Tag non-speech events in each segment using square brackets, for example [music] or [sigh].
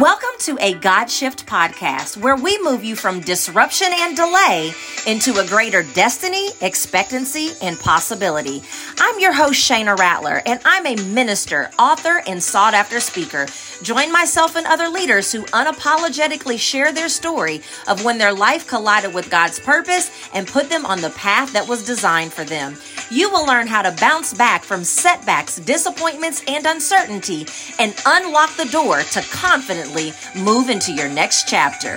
Welcome to a God Shift podcast where we move you from disruption and delay into a greater destiny, expectancy, and possibility. I'm your host, Shana Rattler, and I'm a minister, author, and sought after speaker. Join myself and other leaders who unapologetically share their story of when their life collided with God's purpose and put them on the path that was designed for them. You will learn how to bounce back from setbacks, disappointments, and uncertainty and unlock the door to confidently move into your next chapter.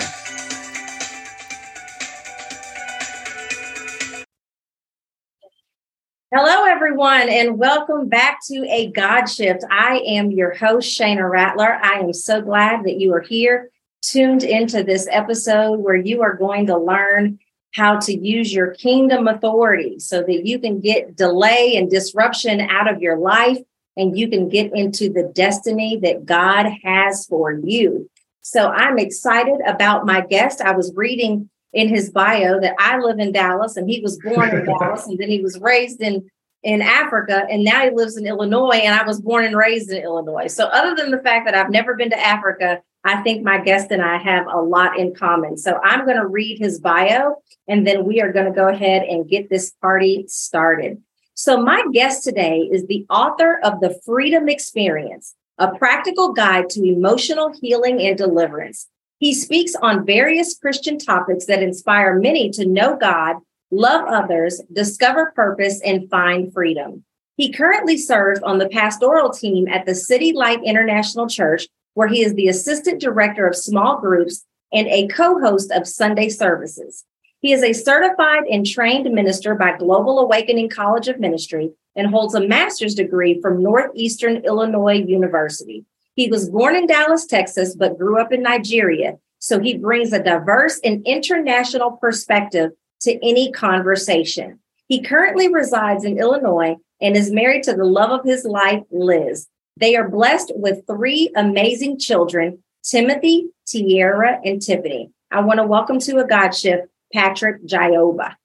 Hello, everyone, and welcome back to a God Shift. I am your host, Shana Rattler. I am so glad that you are here, tuned into this episode where you are going to learn how to use your kingdom authority so that you can get delay and disruption out of your life and you can get into the destiny that God has for you. So I'm excited about my guest. I was reading in his bio that I live in Dallas and he was born in [laughs] Dallas and then he was raised in in Africa and now he lives in Illinois and I was born and raised in Illinois. So other than the fact that I've never been to Africa, I think my guest and I have a lot in common. So I'm going to read his bio and then we are going to go ahead and get this party started. So, my guest today is the author of The Freedom Experience, a practical guide to emotional healing and deliverance. He speaks on various Christian topics that inspire many to know God, love others, discover purpose, and find freedom. He currently serves on the pastoral team at the City Light International Church, where he is the assistant director of small groups and a co host of Sunday services. He is a certified and trained minister by Global Awakening College of Ministry and holds a master's degree from Northeastern Illinois University. He was born in Dallas, Texas, but grew up in Nigeria. So he brings a diverse and international perspective to any conversation. He currently resides in Illinois and is married to the love of his life, Liz. They are blessed with three amazing children Timothy, Tierra, and Tiffany. I want to welcome to a God shift Patrick Jaiyeoba.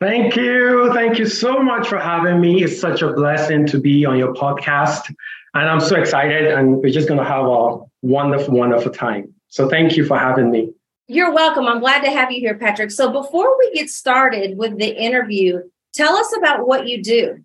Thank you. Thank you so much for having me. It's such a blessing to be on your podcast. And I'm so excited, and we're just going to have a wonderful, wonderful time. So thank you for having me. You're welcome. I'm glad to have you here, Patrick. So before we get started with the interview, tell us about what you do.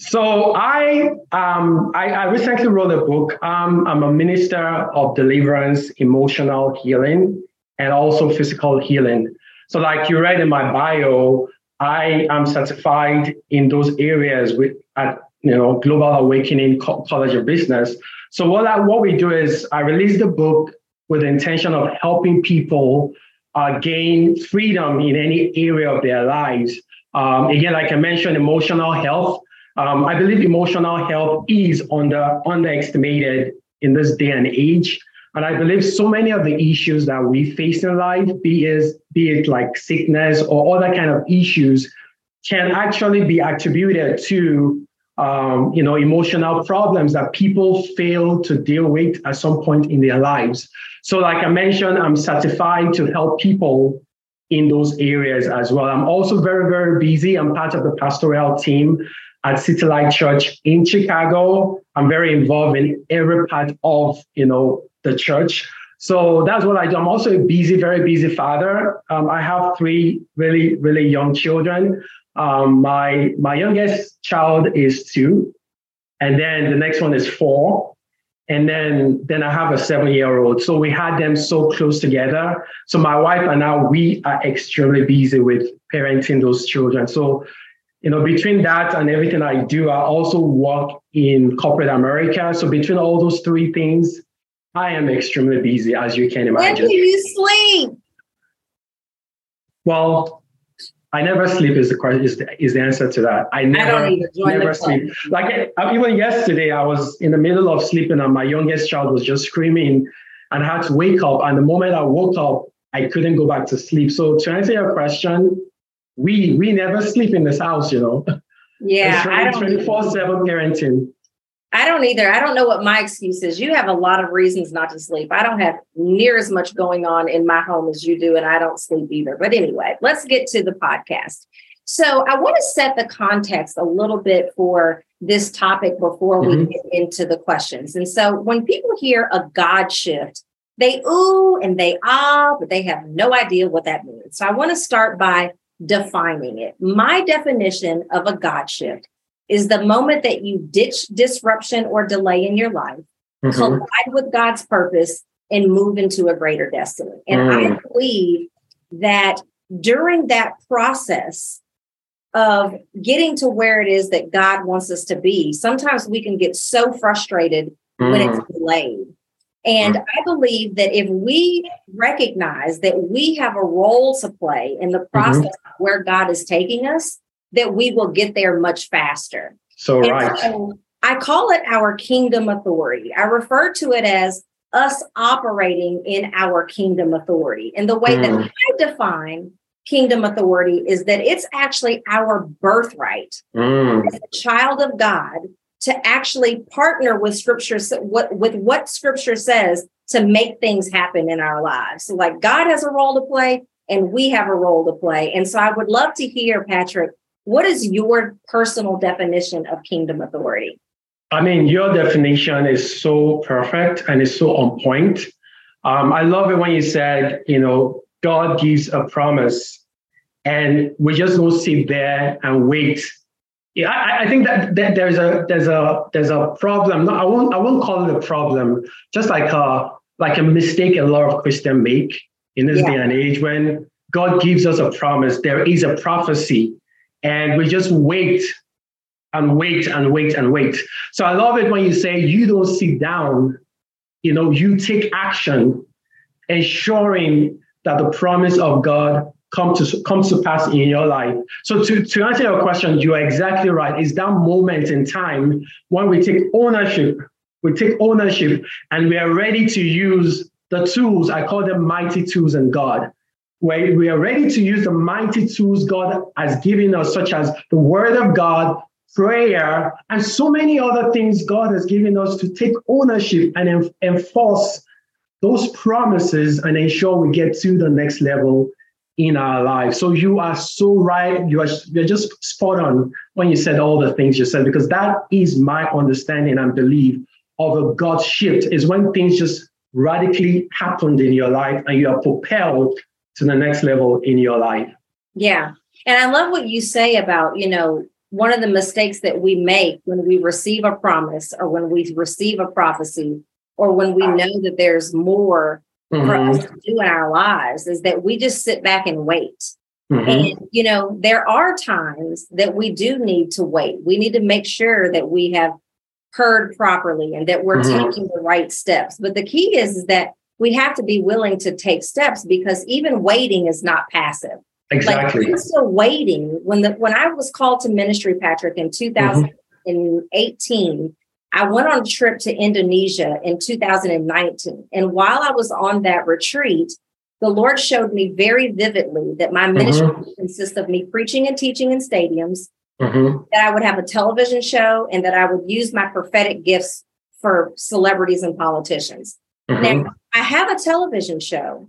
So I, um, I, I recently wrote a book. Um, I'm a minister of deliverance, emotional healing, and also physical healing. So, like you read in my bio, I am certified in those areas with at you know Global Awakening College of Business. So what I, what we do is I release the book with the intention of helping people uh, gain freedom in any area of their lives. Um, again, like I mentioned, emotional health. Um, I believe emotional health is under underestimated in this day and age. And I believe so many of the issues that we face in life, be it, be it like sickness or other kind of issues, can actually be attributed to um, you know emotional problems that people fail to deal with at some point in their lives. So, like I mentioned, I'm certified to help people in those areas as well. I'm also very, very busy. I'm part of the pastoral team at City Light Church in Chicago. I'm very involved in every part of, you know, the church. So that's what I do. I'm also a busy, very busy father. Um, I have three really, really young children. Um, my my youngest child is two, and then the next one is four, and then then I have a seven year old. So we had them so close together. So my wife and I we are extremely busy with parenting those children. So you know between that and everything I do, I also work in corporate America. So between all those three things, I am extremely busy, as you can imagine. When do you sleep? Well, I never sleep is the question is the, is the answer to that. I never I never sleep. Like even yesterday, I was in the middle of sleeping, and my youngest child was just screaming, and I had to wake up. And the moment I woke up, I couldn't go back to sleep. So to answer your question, we we never sleep in this house, you know. Yeah, it's 24 7 parenting. I don't either. I don't know what my excuse is. You have a lot of reasons not to sleep. I don't have near as much going on in my home as you do, and I don't sleep either. But anyway, let's get to the podcast. So I want to set the context a little bit for this topic before mm-hmm. we get into the questions. And so when people hear a God shift, they ooh and they ah, but they have no idea what that means. So I want to start by defining it. My definition of a God shift is the moment that you ditch disruption or delay in your life, mm-hmm. collide with God's purpose, and move into a greater destiny. And mm. I believe that during that process of getting to where it is that God wants us to be, sometimes we can get so frustrated mm. when it's mm. delayed. And mm. I believe that if we recognize that we have a role to play in the mm-hmm. process mm-hmm. where God is taking us, that we will get there much faster. So, and right. So I call it our kingdom authority. I refer to it as us operating in our kingdom authority. And the way mm. that I define kingdom authority is that it's actually our birthright mm. as a child of God to actually partner with scripture what with what scripture says to make things happen in our lives. So like God has a role to play and we have a role to play. And so I would love to hear Patrick, what is your personal definition of kingdom authority? I mean, your definition is so perfect and it's so on point. Um, I love it when you said, you know, God gives a promise and we just don't sit there and wait. Yeah, I, I think that, that, there's a there's a there's a problem. No, I won't I won't call it a problem. Just like a like a mistake a lot of Christians make in this yeah. day and age when God gives us a promise, there is a prophecy, and we just wait and wait and wait and wait. So I love it when you say you don't sit down, you know, you take action, ensuring that the promise of God come to comes to pass in your life. So to, to answer your question, you are exactly right. It's that moment in time when we take ownership, we take ownership and we are ready to use the tools, I call them mighty tools in God, where we are ready to use the mighty tools God has given us, such as the word of God, prayer, and so many other things God has given us to take ownership and en- enforce those promises and ensure we get to the next level in our lives. So you are so right. You are you're just spot on when you said all the things you said, because that is my understanding and belief of a God shift is when things just radically happened in your life and you are propelled to the next level in your life. Yeah. And I love what you say about, you know, one of the mistakes that we make when we receive a promise or when we receive a prophecy or when we know that there's more mm-hmm. for us to do in our lives is that we just sit back and wait. Mm-hmm. And, you know, there are times that we do need to wait. We need to make sure that we have heard properly and that we're mm-hmm. taking the right steps. But the key is, is that we have to be willing to take steps because even waiting is not passive. Exactly. Like I'm still waiting. When the when I was called to ministry, Patrick, in 2018, mm-hmm. I went on a trip to Indonesia in 2019. And while I was on that retreat, the Lord showed me very vividly that my ministry mm-hmm. consists of me preaching and teaching in stadiums, mm-hmm. that I would have a television show, and that I would use my prophetic gifts for celebrities and politicians. Mm-hmm. Now, I have a television show,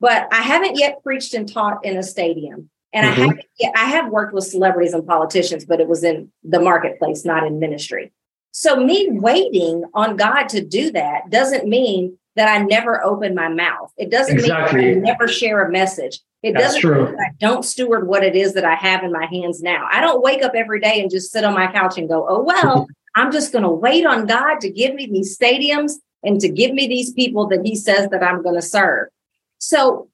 but I haven't yet preached and taught in a stadium. And mm-hmm. I have yet, I have worked with celebrities and politicians, but it was in the marketplace, not in ministry. So me waiting on God to do that doesn't mean that I never open my mouth. It doesn't exactly. mean I never share a message. It That's doesn't true. mean I don't steward what it is that I have in my hands now. I don't wake up every day and just sit on my couch and go, oh, well, [laughs] I'm just going to wait on God to give me these stadiums and to give me these people that He says that I'm going to serve. So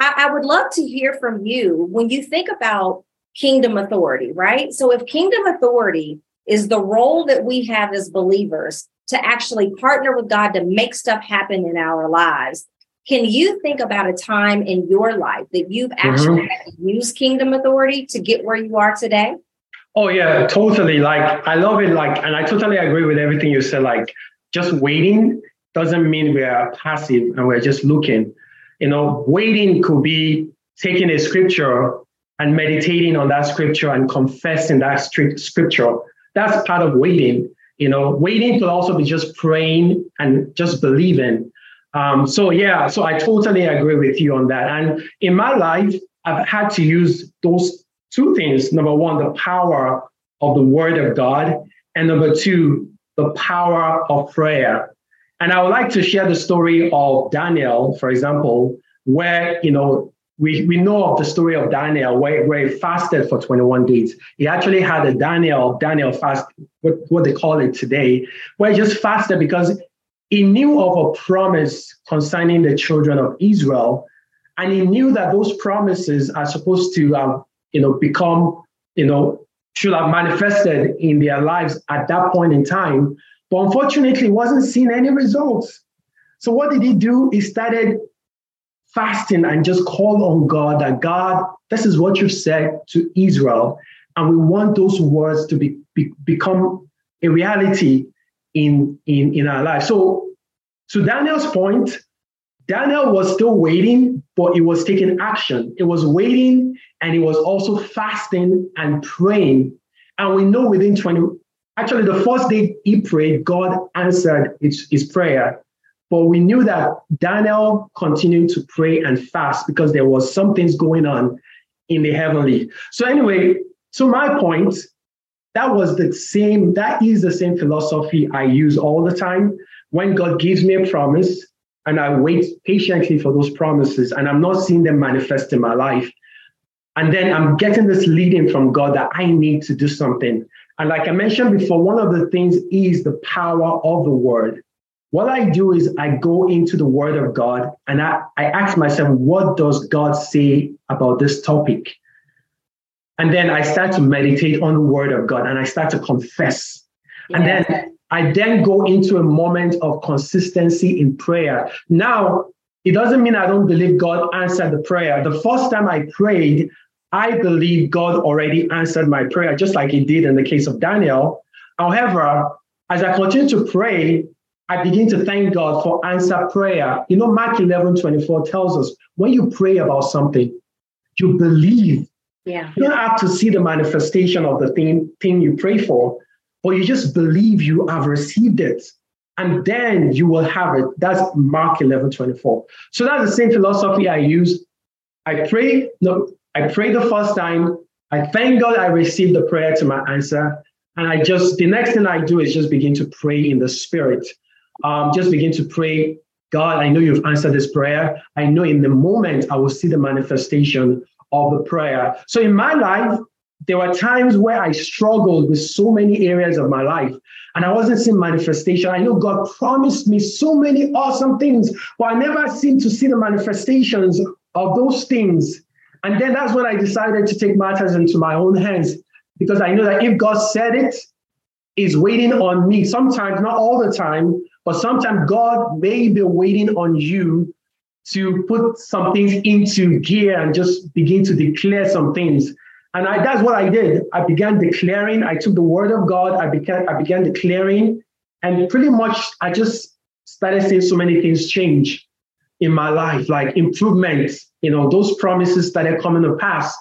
I, I would love to hear from you when you think about kingdom authority, right? So if kingdom authority is the role that we have as believers to actually partner with God to make stuff happen in our lives. Can you think about a time in your life that you've actually mm-hmm. used kingdom authority to get where you are today? Oh yeah, totally. Like I love it. Like, and I totally agree with everything you said. Like, just waiting doesn't mean we are passive and we're just looking. You know, waiting could be taking a scripture and meditating on that scripture and confessing that scripture. That's part of waiting. You know, waiting could also be just praying and just believing. Um, so yeah, so I totally agree with you on that. And in my life, I've had to use those two things. Number one, the power of the word of God, and number two, the power of prayer. And I would like to share the story of Daniel, for example, where, you know, we, we know of the story of Daniel where, where he fasted for 21 days. He actually had a Daniel, Daniel fast, what, what they call it today, where he just fasted because he knew of a promise concerning the children of Israel. And he knew that those promises are supposed to, um, you know, become, you know, should have manifested in their lives at that point in time. But unfortunately, wasn't seeing any results. So what did he do? He started fasting and just call on God that God, this is what you've said to Israel. And we want those words to be, be become a reality in, in, in our life. So to Daniel's point, Daniel was still waiting, but he was taking action. It was waiting and he was also fasting and praying. And we know within 20, actually, the first day he prayed, God answered his, his prayer. But we knew that Daniel continued to pray and fast because there was some things going on in the heavenly. So, anyway, to my point, that was the same, that is the same philosophy I use all the time. When God gives me a promise and I wait patiently for those promises and I'm not seeing them manifest in my life, and then I'm getting this leading from God that I need to do something. And like I mentioned before, one of the things is the power of the word what I do is I go into the Word of God and I, I ask myself, what does God say about this topic? And then I start to meditate on the Word of God and I start to confess. Yeah. And then I then go into a moment of consistency in prayer. Now, it doesn't mean I don't believe God answered the prayer. The first time I prayed, I believe God already answered my prayer, just like He did in the case of Daniel. However, as I continue to pray, I begin to thank God for answer prayer. You know, Mark 11 24 tells us when you pray about something, you believe. Yeah. You don't have to see the manifestation of the thing, thing you pray for, but you just believe you have received it. And then you will have it. That's Mark 11 24. So that's the same philosophy I use. I pray, no, I pray the first time. I thank God I received the prayer to my answer. And I just, the next thing I do is just begin to pray in the spirit um, just begin to pray. God, I know you've answered this prayer. I know in the moment I will see the manifestation of the prayer. So in my life, there were times where I struggled with so many areas of my life and I wasn't seeing manifestation. I know God promised me so many awesome things, but I never seemed to see the manifestations of those things. And then that's when I decided to take matters into my own hands because I know that if God said it, is waiting on me. Sometimes, not all the time, but sometimes God may be waiting on you to put some things into gear and just begin to declare some things. And I, that's what I did. I began declaring. I took the word of God. I began, I began declaring. And pretty much I just started seeing so many things change in my life, like improvements. You know, those promises started coming to pass.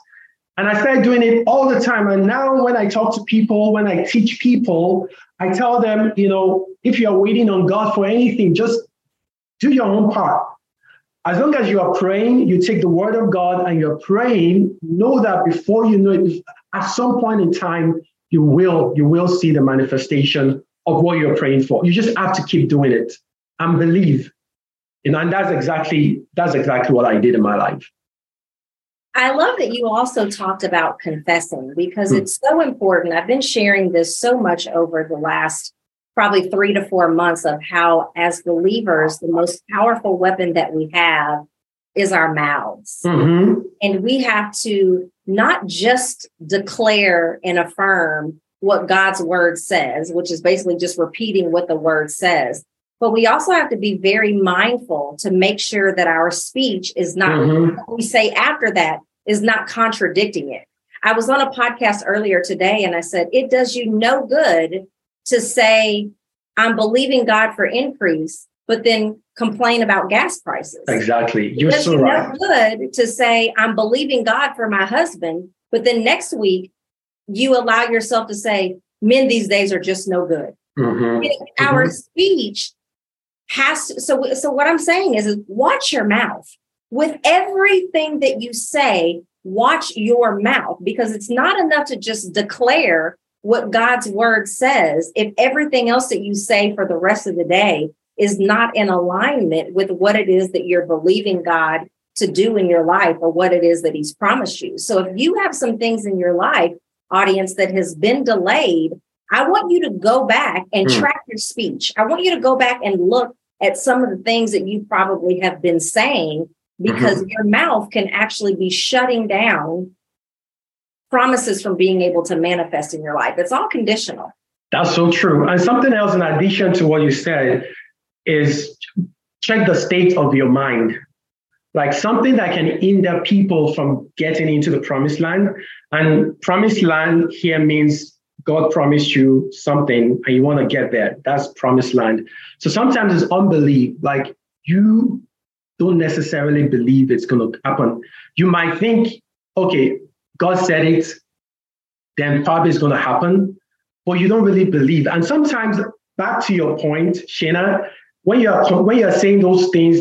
And I started doing it all the time. And now when I talk to people, when I teach people, I tell them, you know, if you're waiting on God for anything, just do your own part. As long as you are praying, you take the word of God and you're praying, know that before you know it, at some point in time, you will, you will see the manifestation of what you're praying for. You just have to keep doing it and believe. You know, and that's exactly that's exactly what I did in my life. I love that you also talked about confessing because mm. it's so important. I've been sharing this so much over the last probably three to four months of how, as believers, the most powerful weapon that we have is our mouths. Mm-hmm. And we have to not just declare and affirm what God's word says, which is basically just repeating what the word says, but we also have to be very mindful to make sure that our speech is not mm-hmm. what we say after that is not contradicting it. I was on a podcast earlier today and I said, it does you no good to say, I'm believing God for increase, but then complain about gas prices. Exactly. You're so right. Good to say, I'm believing God for my husband, but then next week you allow yourself to say, men these days are just no good. Mm-hmm. Our mm-hmm. speech has to, so so what i'm saying is, is watch your mouth with everything that you say watch your mouth because it's not enough to just declare what god's word says if everything else that you say for the rest of the day is not in alignment with what it is that you're believing God to do in your life or what it is that He's promised you. So if you have some things in your life, audience, that has been delayed, I want you to go back and mm. track your speech. I want you to go back and look at some of the things that you probably have been saying because mm-hmm. your mouth can actually be shutting down promises from being able to manifest in your life. It's all conditional. That's so true. And something else, in addition to what you said, is check the state of your mind. Like something that can hinder people from getting into the promised land. And promised land here means God promised you something and you want to get there. That's promised land. So sometimes it's unbelief. Like you don't necessarily believe it's going to happen. You might think, okay, God said it, then probably it's going to happen, but you don't really believe. And sometimes, back to your point, Shana, when you're when you're saying those things,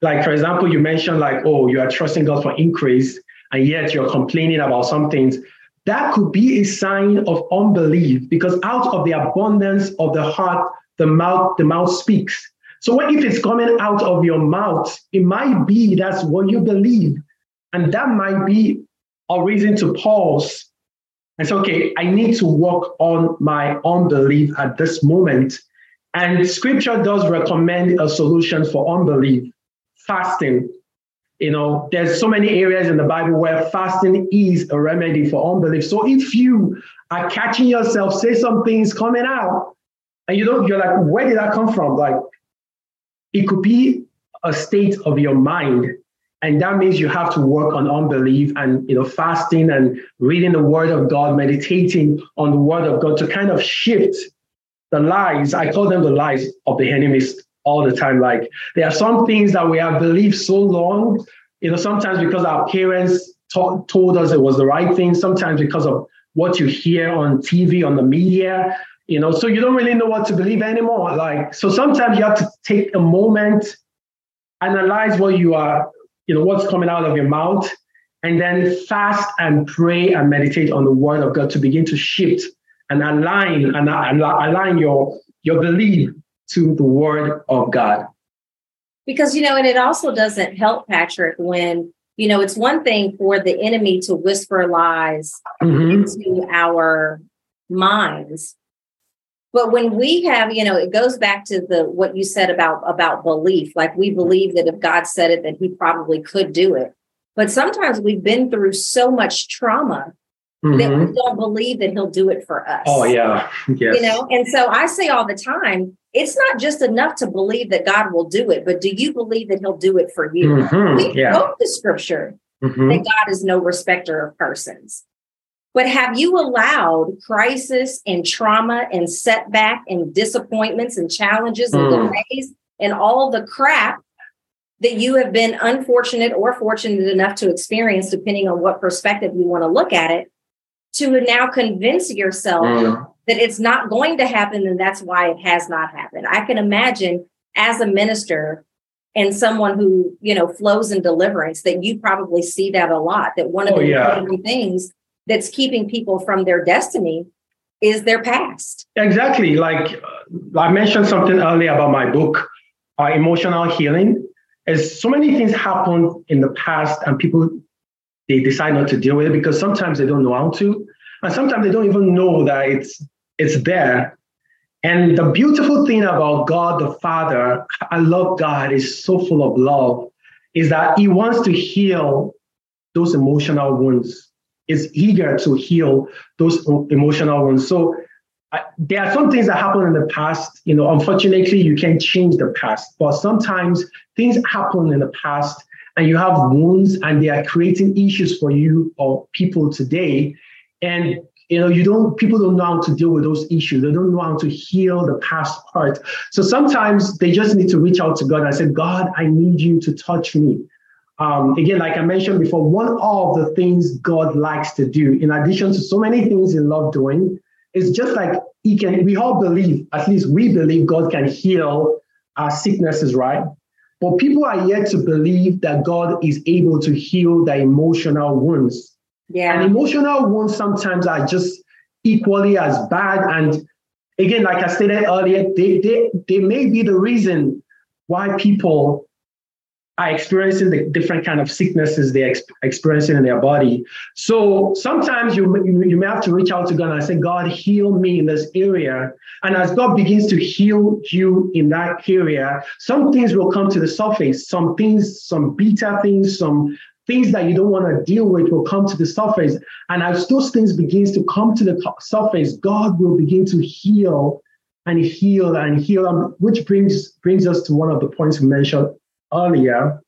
like for example, you mentioned like, oh, you are trusting God for increase, and yet you're complaining about some things. That could be a sign of unbelief because out of the abundance of the heart, the mouth, the mouth speaks. So what if it's coming out of your mouth? It might be that's what you believe. And that might be a reason to pause and say, okay, I need to work on my unbelief at this moment and scripture does recommend a solution for unbelief, fasting. You know, there's so many areas in the Bible where fasting is a remedy for unbelief. So if you are catching yourself, say some things coming out, and you don't, you're like, where did that come from? Like, it could be a state of your mind. And that means you have to work on unbelief and you know fasting and reading the word of God, meditating on the word of God to kind of shift the lies, I call them the lies of the enemies all the time. Like there are some things that we have believed so long, you know, sometimes because our parents to- told us it was the right thing, sometimes because of what you hear on TV, on the media, you know, so you don't really know what to believe anymore. Like, so sometimes you have to take a moment, analyze what you are, you know, what's coming out of your mouth, and then fast and pray and meditate on the word of God to begin to shift and align and, align your your belief to the word of God. Because you know, and it also doesn't help Patrick when you know it's one thing for the enemy to whisper lies mm-hmm. into our minds but when we have you know it goes back to the what you said about about belief like we believe that if god said it then he probably could do it but sometimes we've been through so much trauma mm-hmm. that we don't believe that he'll do it for us. Oh yeah. Yes. You know, and so I say all the time, it's not just enough to believe that God will do it, but do you believe that he'll do it for you? Mm-hmm. We yeah. quote the scripture mm-hmm. that God is no respecter of persons. But have you allowed crisis and trauma and setback and disappointments and challenges and mm. delays and all the crap that you have been unfortunate or fortunate enough to experience, depending on what perspective you want to look at it, to now convince yourself mm. that it's not going to happen and that's why it has not happened. I can imagine as a minister and someone who, you know, flows in deliverance that you probably see that a lot that one of oh, the yeah. things that's keeping people from their destiny is their past. Exactly. Like uh, I mentioned something earlier about my book, uh, Emotional Healing. As so many things happen in the past and people they decide not to deal with it because sometimes they don't know how to, and sometimes they don't even know that it's it's there. And the beautiful thing about God the Father, I love God, is so full of love, is that He wants to heal those emotional wounds. Is eager to heal those emotional wounds. So there are some things that happened in the past. You know, unfortunately, you can't change the past, but sometimes things happen in the past and you have wounds and they are creating issues for you or people today and you know you don't people don't know how to deal with those issues they don't know how to heal the past part so sometimes they just need to reach out to god and say god i need you to touch me um, again like i mentioned before one of the things god likes to do in addition to so many things he loves doing is just like he can we all believe at least we believe god can heal our sicknesses right but people are yet to believe that God is able to heal their emotional wounds. Yeah. And emotional wounds sometimes are just equally as bad. And again, like I stated earlier, they, they, they may be the reason why people are experiencing the different kind of sicknesses they're ex- experiencing in their body. So sometimes you, you, you may have to reach out to God and say, God, heal me in this area. And as God begins to heal you in that area, some things will come to the surface. Some things, some bitter things, some things that you don't want to deal with will come to the surface. And as those things begins to come to the surface, God will begin to heal and heal and heal, um, which brings brings us to one of the points we mentioned earlier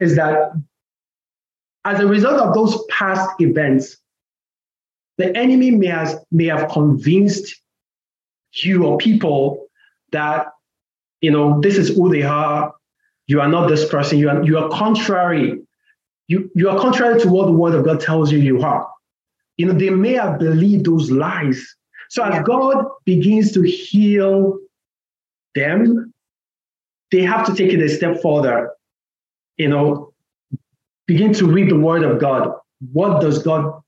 is that as a result of those past events, the enemy may, has, may have convinced you or people that, you know, this is who they are. You are not this person. You are, you are contrary. You, you are contrary to what the word of God tells you you are. You know, they may have believed those lies. So as yeah. God begins to heal them, they have to take it a step further. You know, begin to read the Word of God. What does God,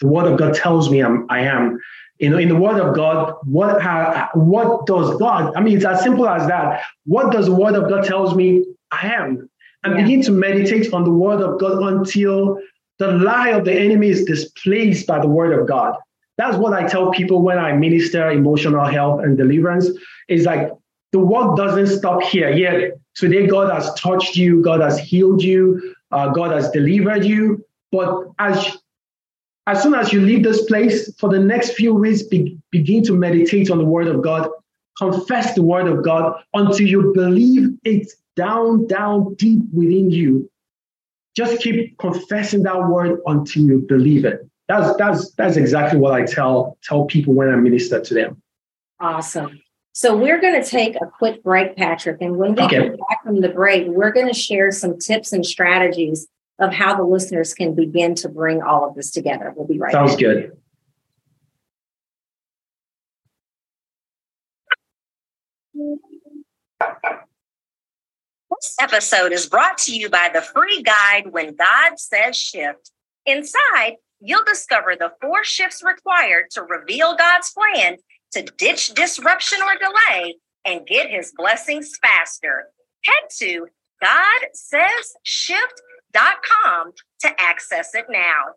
the Word of God tells me I'm, I am. You know, in the Word of God, what how, what does God? I mean, it's as simple as that. What does the Word of God tells me I am? And yeah. begin to meditate on the Word of God until the lie of the enemy is displaced by the Word of God. That's what I tell people when I minister emotional health and deliverance. Is like the work doesn't stop here. Yet today, God has touched you, God has healed you, uh, God has delivered you. But as as soon as you leave this place, for the next few weeks, be, begin to meditate on the Word of God, confess the Word of God until you believe it down, down deep within you. Just keep confessing that word until you believe it. That's that's that's exactly what I tell tell people when I minister to them. Awesome. So we're going to take a quick break, Patrick. And when we okay. come back from the break, we're going to share some tips and strategies of how the listeners can begin to bring all of this together. We'll be right back. Sounds back. good. This episode is brought to you by the free guide When God Says Shift. Inside, you'll discover the four shifts required to reveal God's plan to ditch disruption or delay and get his blessings faster. Head to GodSaysShift.com to access it now.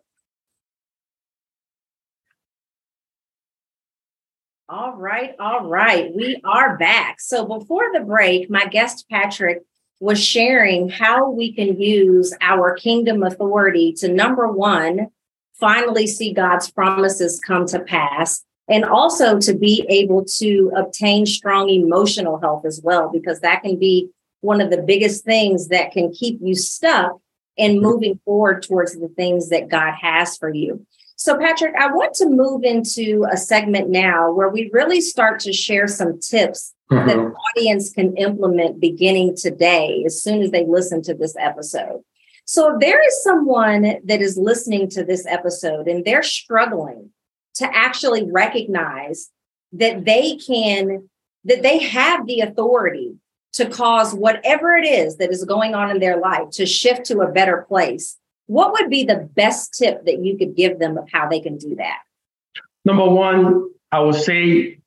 All right, all right. We are back. So before the break, my guest Patrick was sharing how we can use our kingdom authority to number one, finally see God's promises come to pass, and also to be able to obtain strong emotional health as well, because that can be one of the biggest things that can keep you stuck and moving forward towards the things that God has for you. So, Patrick, I want to move into a segment now where we really start to share some tips mm-hmm. that the audience can implement beginning today as soon as they listen to this episode. So, if there is someone that is listening to this episode and they're struggling to actually recognize that they can, that they have the authority to cause whatever it is that is going on in their life to shift to a better place, what would be the best tip that you could give them of how they can do that? Number one, I would say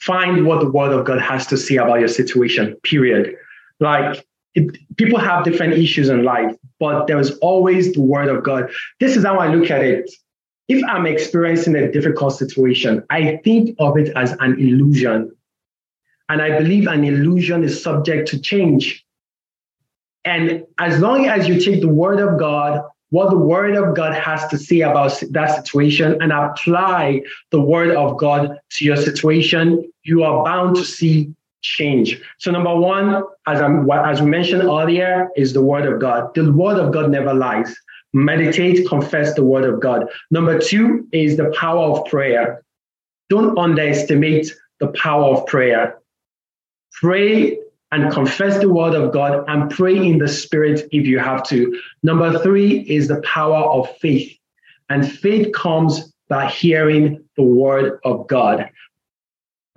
find what the word of God has to say about your situation, period. Like it, people have different issues in life, but there's always the word of God. This is how I look at it if I'm experiencing a difficult situation, I think of it as an illusion. And I believe an illusion is subject to change. And as long as you take the word of God, what the word of God has to say about that situation, and apply the word of God to your situation, you are bound to see change. So number one, as, I'm, as we mentioned earlier, is the word of God. The word of God never lies meditate, confess the word of God. Number two is the power of prayer. Don't underestimate the power of prayer. Pray and confess the word of God and pray in the spirit if you have to. Number three is the power of faith. And faith comes by hearing the word of God.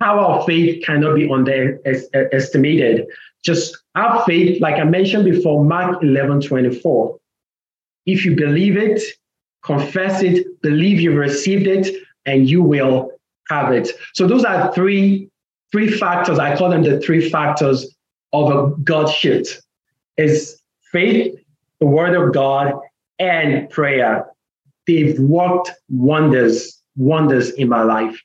Power of faith cannot be underestimated. Just have faith, like I mentioned before, Mark 11 24. If you believe it, confess it, believe you've received it, and you will have it. So those are three three factors. I call them the three factors of a God shift. Is faith, the word of God, and prayer. They've worked wonders, wonders in my life.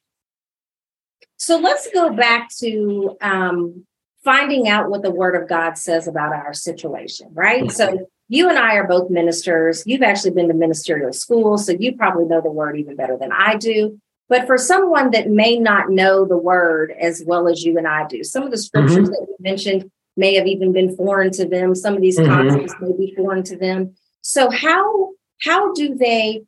So let's go back to um, finding out what the word of God says about our situation, right? So you and I are both ministers. You've actually been to ministerial school, so you probably know the word even better than I do. But for someone that may not know the word as well as you and I do, some of the scriptures mm-hmm. that you mentioned may have even been foreign to them. Some of these mm-hmm. concepts may be foreign to them. So how how do they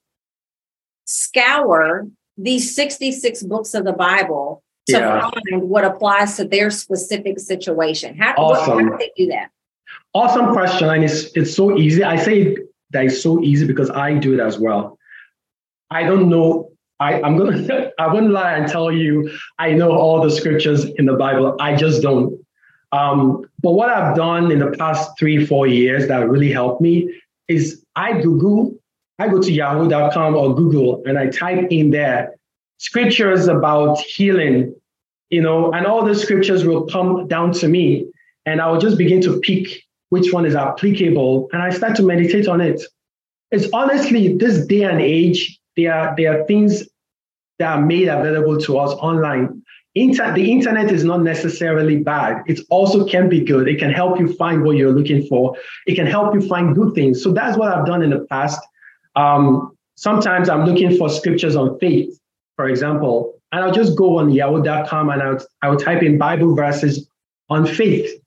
scour these 66 books of the Bible to yeah. find what applies to their specific situation? How, awesome. what, how do they do that? Awesome question. And it's it's so easy. I say that it's so easy because I do it as well. I don't know. I, I'm gonna [laughs] I wouldn't lie and tell you I know all the scriptures in the Bible. I just don't. Um, but what I've done in the past three, four years that really helped me is I Google, I go to yahoo.com or Google and I type in there scriptures about healing, you know, and all the scriptures will come down to me and I will just begin to pick which one is applicable and I start to meditate on it. It's honestly this day and age, there are, there are things that are made available to us online. Inter- the internet is not necessarily bad. It also can be good. It can help you find what you're looking for. It can help you find good things. So that's what I've done in the past. Um, sometimes I'm looking for scriptures on faith, for example, and I'll just go on yahoo.com and I'll, I'll type in Bible verses on faith.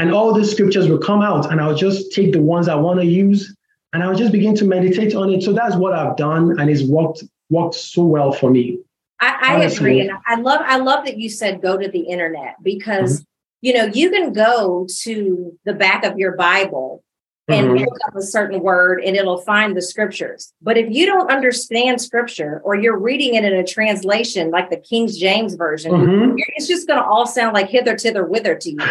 And all the scriptures will come out, and I'll just take the ones I want to use and I'll just begin to meditate on it. So that's what I've done, and it's worked worked so well for me. I, I agree, and I love I love that you said go to the internet because mm-hmm. you know you can go to the back of your Bible and mm-hmm. look up a certain word and it'll find the scriptures. But if you don't understand scripture or you're reading it in a translation like the King James version, mm-hmm. it's just going to all sound like hither, thither, whither to you. [laughs]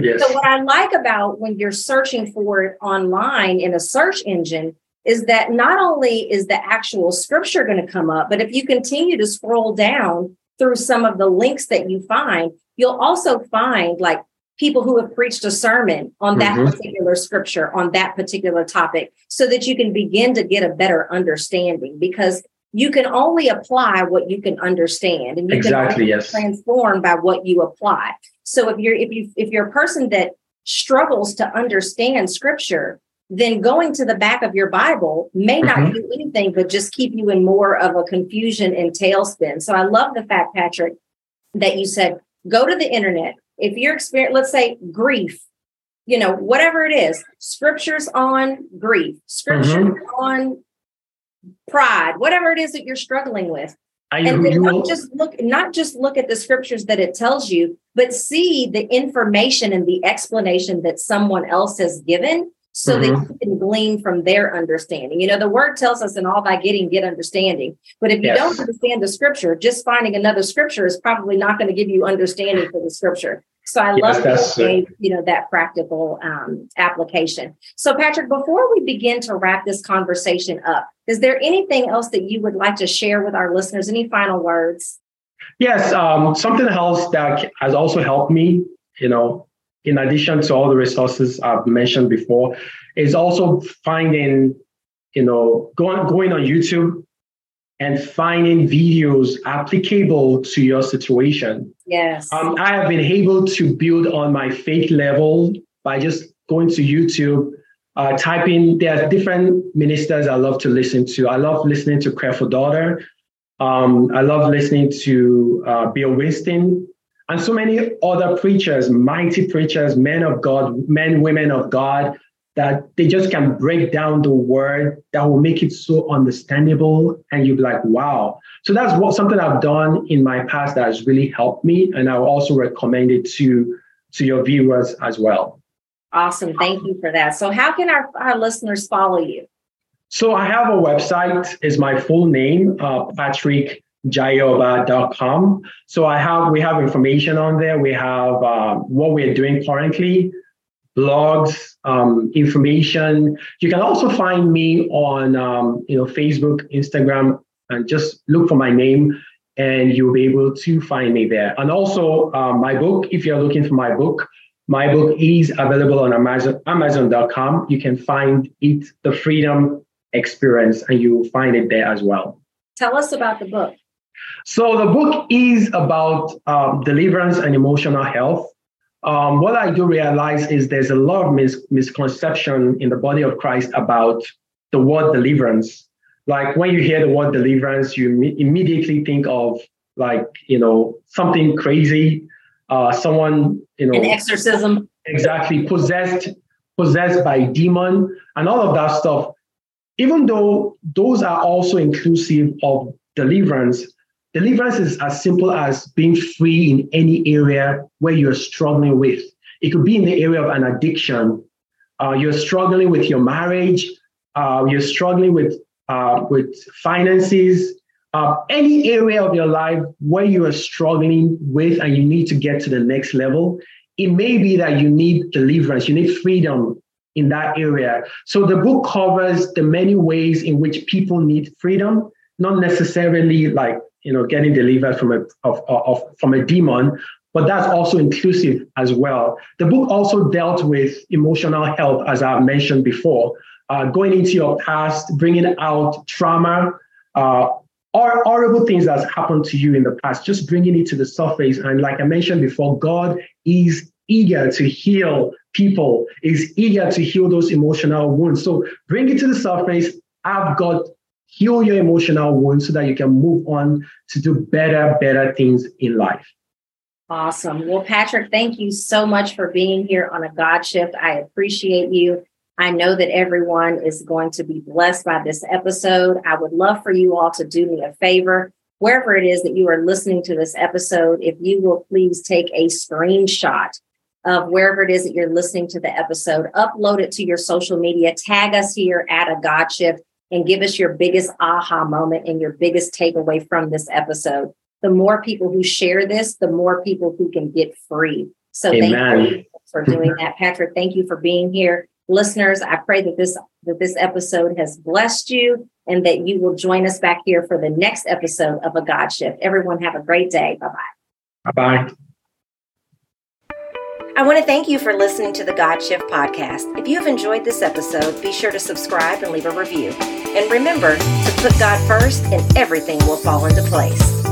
yes. So what I like about when you're searching for it online in a search engine is that not only is the actual scripture going to come up, but if you continue to scroll down through some of the links that you find, you'll also find like people who have preached a sermon on that mm-hmm. particular scripture, on that particular topic, so that you can begin to get a better understanding because you can only apply what you can understand and you exactly, can yes. transform by what you apply. So if you're if you if you're a person that struggles to understand scripture, then going to the back of your Bible may not mm-hmm. do anything but just keep you in more of a confusion and tailspin. So I love the fact, Patrick, that you said go to the internet. If you're experiencing, let's say grief, you know, whatever it is, scriptures on grief, scriptures mm-hmm. on pride, whatever it is that you're struggling with. I, and then not just look, not just look at the scriptures that it tells you, but see the information and the explanation that someone else has given so mm-hmm. that you can glean from their understanding. You know, the word tells us in all by getting, get understanding. But if you yes. don't understand the scripture, just finding another scripture is probably not going to give you understanding for the scripture. So I yes, love that gave, you know, that practical um, application. So Patrick, before we begin to wrap this conversation up, is there anything else that you would like to share with our listeners? Any final words? Yes, um, something else that has also helped me, you know, in addition to all the resources I've mentioned before, is also finding, you know, going going on YouTube and finding videos applicable to your situation. Yes. Um, I have been able to build on my faith level by just going to YouTube, uh, typing. There are different ministers I love to listen to. I love listening to Creflo Dollar. Um, I love listening to uh, Bill Winston and so many other preachers, mighty preachers, men of God, men, women of God, that they just can break down the word that will make it so understandable. And you'll be like, wow. So that's what something I've done in my past that has really helped me. And I will also recommend it to, to your viewers as well. Awesome. Thank you for that. So how can our, our listeners follow you? So I have a website, is my full name, uh, Patrick jaiyeoba.com. So I have we have information on there. We have uh, what we're doing currently, blogs, um, information. You can also find me on um, you know Facebook, Instagram, and just look for my name. and you'll be able to find me there. And also, um, my book, if you're looking for my book, my book is available on Amazon, Amazon.com. You can find it, The Freedom Experience, and you'll find it there as well. Tell us about the book. So, the book is about um, deliverance and emotional health. Um, what I do realize is there's a lot of mis- misconception in the body of Christ about the word deliverance. Like when you hear the word deliverance, you immediately think of like, you know, something crazy, uh, someone, you know, an exorcism. Exactly, possessed, possessed by demon and all of that stuff. Even though those are also inclusive of deliverance, deliverance is as simple as being free in any area where you're struggling with. It could be in the area of an addiction. Uh, you're struggling with your marriage. Uh, you're struggling with uh, with finances, uh, any area of your life where you are struggling with and you need to get to the next level, it may be that you need deliverance, you need freedom in that area. So the book covers the many ways in which people need freedom, not necessarily like you know getting delivered from a of, of, from a demon, but that's also inclusive as well. The book also dealt with emotional health, as I mentioned before uh, going into your past, bringing out trauma, uh, or horrible things that's happened to you in the past, just bringing it to the surface. And like I mentioned before, God is eager to heal people, is eager to heal those emotional wounds. So bring it to the surface, have God heal your emotional wounds so that you can move on to do better, better things in life. Awesome. Well, Patrick, thank you so much for being here on a God shift. I appreciate you. I know that everyone is going to be blessed by this episode. I would love for you all to do me a favor. Wherever it is that you are listening to this episode, if you will please take a screenshot of wherever it is that you're listening to the episode, upload it to your social media, tag us here at a God Shift, and give us your biggest aha moment and your biggest takeaway from this episode. The more people who share this, the more people who can get free. So Amen. thank you for doing that. Patrick, thank you for being here listeners i pray that this that this episode has blessed you and that you will join us back here for the next episode of a god shift everyone have a great day bye-bye bye-bye I want to thank you for listening to the God Shift podcast. If you have enjoyed this episode, be sure to subscribe and leave a review. And remember to put God first, and everything will fall into place.